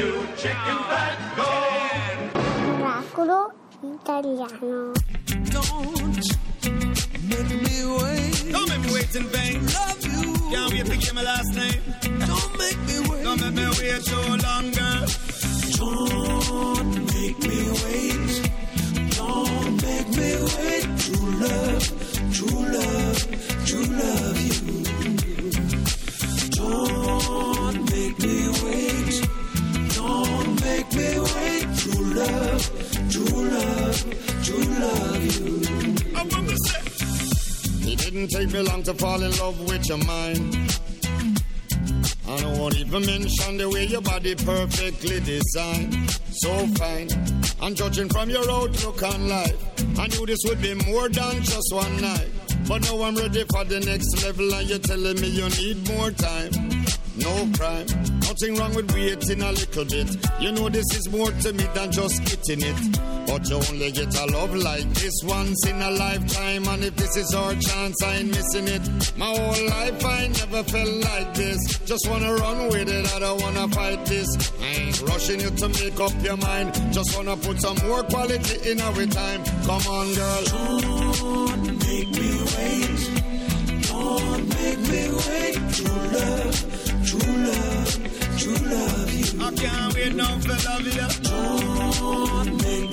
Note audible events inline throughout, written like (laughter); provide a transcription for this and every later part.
you, chicken fat, go! Oracolo italiano. Don't make me wait. Don't make me wait in vain. Love you. Can't wait to get my last name. Don't make me wait. Don't make me wait so long, girl. Don't make me wait. Don't make me wait. True love, true love, true love you. Didn't take me long to fall in love with your mind. I don't won't even mention the way your body perfectly designed. So fine. And judging from your outlook on life, I knew this would be more than just one night. But now I'm ready for the next level, and you're telling me you need more time. No crime, nothing wrong with waiting a little bit. You know this is more to me than just getting it. But you only get a love like this once in a lifetime, and if this is our chance, I ain't missing it. My whole life I never felt like this. Just wanna run with it, I don't wanna fight this. I ain't rushing you to make up your mind. Just wanna put some more quality in our time. Come on, girl. Don't make me wait. Don't make me wait. True love, true love, true love you. I can't wait now for love you. Don't make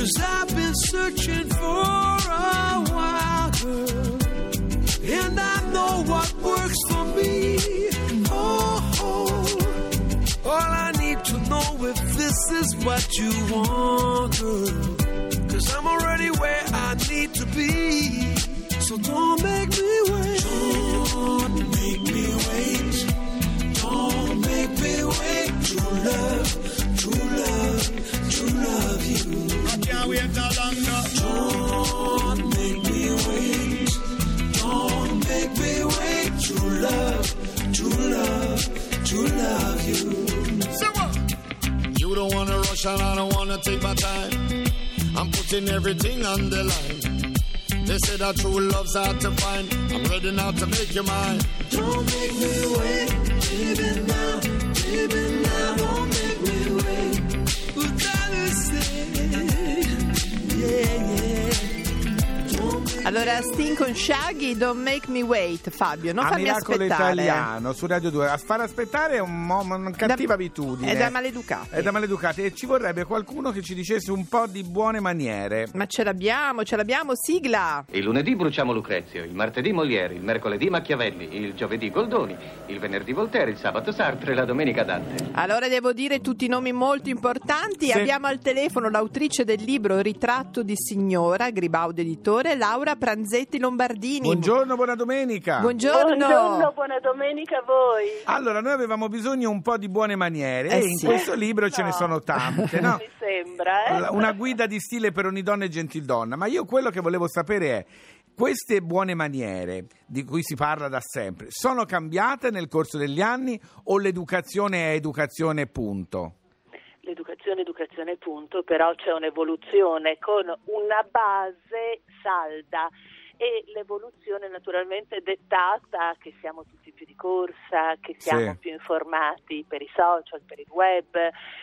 Cause I've been searching for a while, girl. And I know what works for me. Oh, oh. all I need to know if this is what you want, girl. Cause I'm already where I need to be. So don't make me wait. Don't make me wait. Don't make me wait. True love, take my time. I'm putting everything on the line. They say that true love's hard to find. I'm ready now to make you mine. Don't make me Sting con Shaggy, Don't Make Me Wait, Fabio, non a fammi Miracolo aspettare. Italiano su Radio 2 a far aspettare è un mo- una cattiva Da- abitudine È da maleducati. È da maleducati e ci vorrebbe qualcuno che ci dicesse un po' di buone maniere Ma ce l'abbiamo, ce l'abbiamo, sigla! Il lunedì bruciamo Lucrezio, il martedì Molière, il mercoledì Machiavelli, il giovedì Goldoni, il venerdì Voltaire, il sabato Sartre e la domenica Dante. Allora devo dire tutti i nomi molto importanti. Sì. Abbiamo al telefono l'autrice del libro Ritratto di signora, Gribaudo editore, Laura Pranzetti Lombardini. Buongiorno, buona domenica Buongiorno. Buongiorno, buona domenica a voi. Allora, noi avevamo bisogno un po' di buone maniere Eh e in sì. questo libro ce ne No. sono tante, no? (laughs) Mi sembra, eh? Una guida di stile per ogni donna e gentildonna, ma io quello che volevo sapere è queste buone maniere di cui si parla da sempre sono cambiate nel corso degli anni o l'educazione è educazione punto? L'educazione, educazione punto, però c'è un'evoluzione con una base salda e l'evoluzione naturalmente dettata che siamo tutti più di corsa, che siamo Sì. più informati per i social, per il web,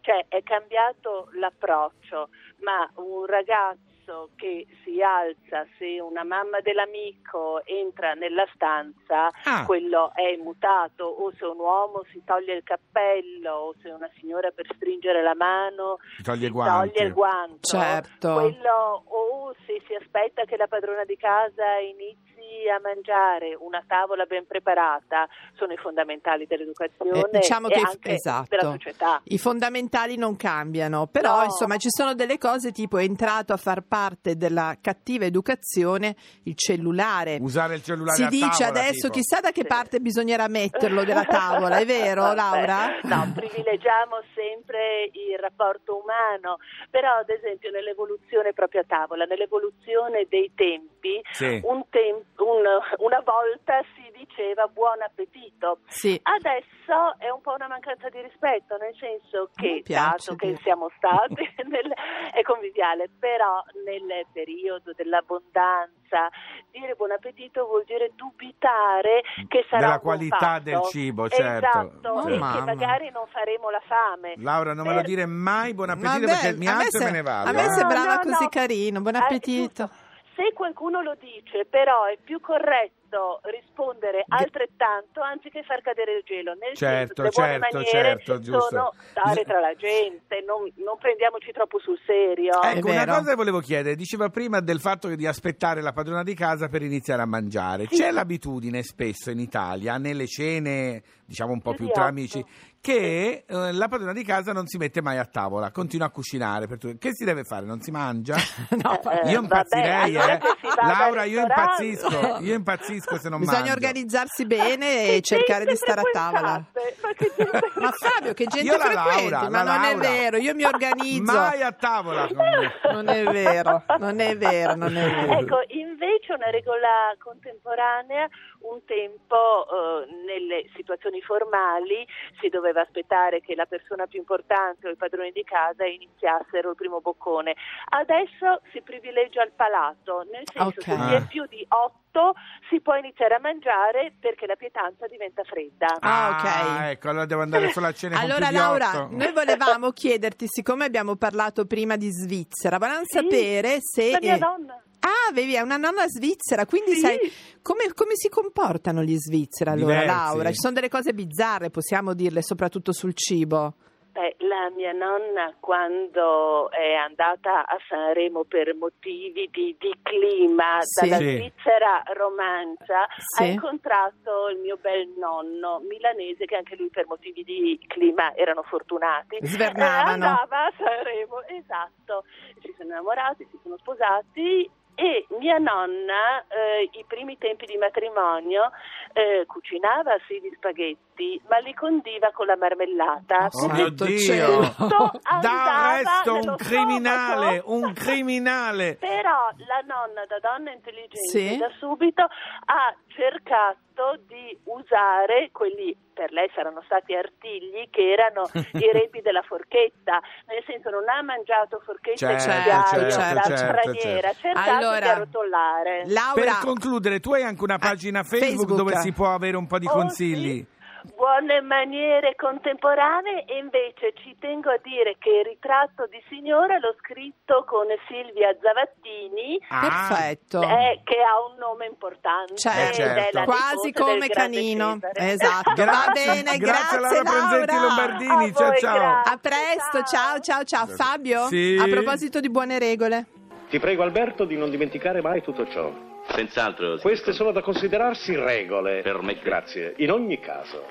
cioè è cambiato l'approccio, ma un ragazzo che si alza se una mamma dell'amico entra nella stanza, Ah. quello è mutato, o se un uomo si toglie il cappello, o se una signora per stringere la mano Si toglie si toglie il guanto, Certo. quello, o se si aspetta che la padrona di casa inizi a mangiare una tavola ben preparata sono i fondamentali dell'educazione Eh, diciamo e che anche esatto. della società. I fondamentali non cambiano, però No. insomma ci sono delle cose tipo è entrato a far parte della cattiva educazione il cellulare. Usare il cellulare Si a dice tavola, adesso tipo. chissà da che Sì. parte bisognerà metterlo della tavola, è vero Vabbè, Laura? No, privilegiamo sempre il rapporto umano, però ad esempio nell'evoluzione proprio a tavola, nell'evoluzione dei tempi, Sì. un tem- un- una volta si diceva buon appetito. Sì. Adesso è un po' una mancanza di rispetto, nel senso che, piace dato che siamo stati, (laughs) nel- è conviviale, però nel periodo dell'abbondanza, dire buon appetito vuol dire dubitare che sarà Della qualità del cibo, certo. Esatto, Oh, e mamma. che magari non faremo la fame. Laura, non me lo Per- dire mai buon appetito Vabbè, perché mi a me alzo e se- me ne vado. a me eh. sembrava No, no, così no. carino, buon Eh, appetito. giusto. Se qualcuno lo dice, però è più corretto rispondere altrettanto anziché far cadere il gelo. Nel Certo, senso, le certo, maniere certo, giusto. sono stare tra la gente, non, non prendiamoci troppo sul serio. Ecco, una cosa che volevo chiedere, diceva prima del fatto di aspettare la padrona di casa per iniziare a mangiare. Sì. C'è l'abitudine spesso in Italia, nelle cene, diciamo un po' più tra otto. amici, che eh, la padrona di casa non si mette mai a tavola, continua a cucinare. Per tutti. Che si deve fare? Non si mangia? (laughs) No, Eh, io vabbè, impazzirei, allora eh. che si vada al Laura, io impazzisco, io impazzisco se non Bisogna mangio. organizzarsi bene Che e (laughs) cercare di stare a tavola. frequentate? (laughs) Ma, che Fabio, che gente Io la frequenti, Laura, ma la non è Laura. vero, io mi organizzo. Mai a tavola. Non è vero, non è vero, non è vero. Ecco, invece una regola contemporanea, un tempo eh, nelle situazioni formali si doveva aspettare che la persona più importante o i padroni di casa iniziassero il primo boccone. Adesso si privilegia il palato, nel senso Ok. se si è più di otto si può iniziare a mangiare perché la pietanza diventa fredda. Ah, ok. ecco, allora devo andare solo a cena Allora Laura, noi volevamo (laughs) chiederti, siccome abbiamo parlato prima di Svizzera, volevamo Sì, sapere se... La mia eh, nonna. Ah, avevi una nonna svizzera, quindi Sì. sai come, come si comportano gli svizzeri allora, Diversi. Laura? Ci sono delle cose bizzarre, possiamo dirle, soprattutto sul cibo. Beh, la mia nonna quando è andata a Sanremo per motivi di, di clima Sì. dalla. Svizzera romancia Sì. ha incontrato il mio bel nonno milanese che anche lui per motivi di clima erano fortunati. Svernavano. Eh, andava a Sanremo, esatto. Si sono innamorati, si sono sposati e mia nonna, eh, i primi tempi di matrimonio, eh, cucinava sì gli spaghetti, ma li condiva con la marmellata. Oh mio Dio! Da resto un criminale, stomaco. un criminale. Però la nonna, da donna intelligente, Sì. da subito ha cercato di usare quelli, per lei saranno stati artigli, che erano i (laughs) repi della forchetta, nel senso non ha mangiato forchette Certo, di cucchiaio certo, da certo, straniera, ha certo. Allora, di arrotolare. Laura, Per concludere, tu hai anche una pagina Ah, Facebook, Facebook. dove si può avere un po' di Oh, consigli. sì. Buone maniere contemporanee e invece ci tengo a dire che il ritratto di signora l'ho scritto con Silvia Zavattini Ah, perfetto. eh, che ha un nome importante Certo. ed è la Quasi come Canino. Esatto. Va bene, grazie grazie, a Laura Pranzetti. Lombardini. A Ciao voi, ciao. grazie. A presto, ciao ciao ciao. Fabio, Sì. a proposito di buone regole. Ti prego Alberto di non dimenticare mai tutto ciò. Senz'altro. Queste sono da considerarsi regole. Per me. Grazie. In ogni caso.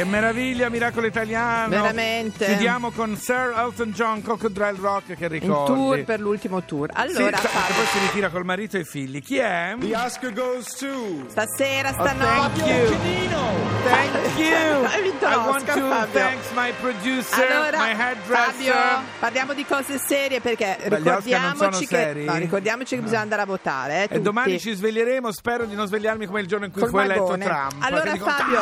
Che meraviglia, miracolo italiano. Veramente. Chiudiamo con Sir Elton John, Crocodile Rock che In ricordi. tour per l'ultimo tour. Sì, Allora, sta- Fabio, poi si ritira col marito e i figli. Chi è? The Oscar goes to stasera, Oh, stanotte. thank you. Thank you. (laughs) I want to Fabio. thank my producer, Allora, my hairdresser. Fabio, parliamo di cose serie perché Beh, ricordiamoci che, no, ricordiamoci che bisogna andare a votare. Eh, E tutti. domani ci sveglieremo, spero di non svegliarmi come il giorno in cui Col fu eletto vagone. Trump. Allora dico, Fabio,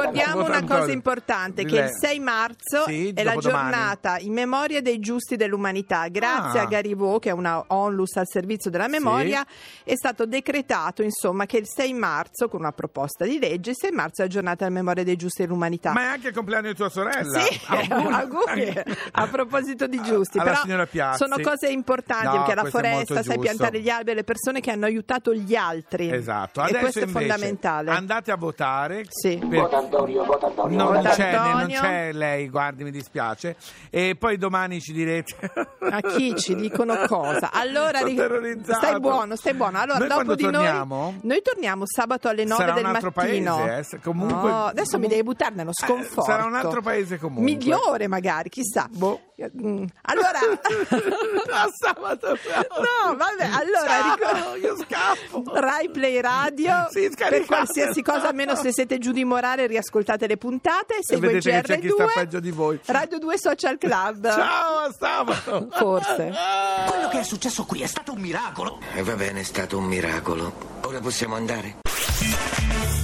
ricordiamo una cosa importante, che il 6 marzo Sì, è la giornata in memoria dei giusti dell'umanità. Grazie Ah. a Garivò, che è una onlus al servizio della memoria, è stato decretato insomma che il 6 marzo, con una proposta di legge, il 6 marzo è la giornata in memoria dei giusti dell'umanità. Ma è anche il compleanno di tua sorella. Sì, (laughs) Auguri. auguri. (laughs) A proposito di giusti, Alla però sono cose importanti No, perché la questo è foresta, sai piantare gli alberi, le persone che hanno aiutato gli altri. Esatto, e adesso questo è invece fondamentale. andate a votare. Sì. per- Non, Vota c'è, non c'è lei, guardi, mi dispiace. E poi domani ci direte. A chi ci dicono cosa? Allora, stai buono, stai buono. Allora, Noi dopo di torniamo? noi, noi torniamo sabato alle 9 Sarà del un altro mattino. paese, eh, comunque- No, adesso mi comunque- devi buttare nello Eh, sconforto. sarà un altro paese comunque. Migliore, magari, chissà. Boh. Mm, Allora, (laughs) A sabato. no, vabbè, allora Ciao, ricor- io scappo. Rai Play Radio Sì, per qualsiasi cosa, almeno se siete giù di morale, riascoltate le puntate. Segue il vedete che c'è chi sta GR2, peggio di voi. Radio 2 Social Club. (laughs) Ciao, a sabato. (laughs) Forse. Quello che è successo qui è stato un miracolo. E va bene, è stato un miracolo. Ora possiamo andare?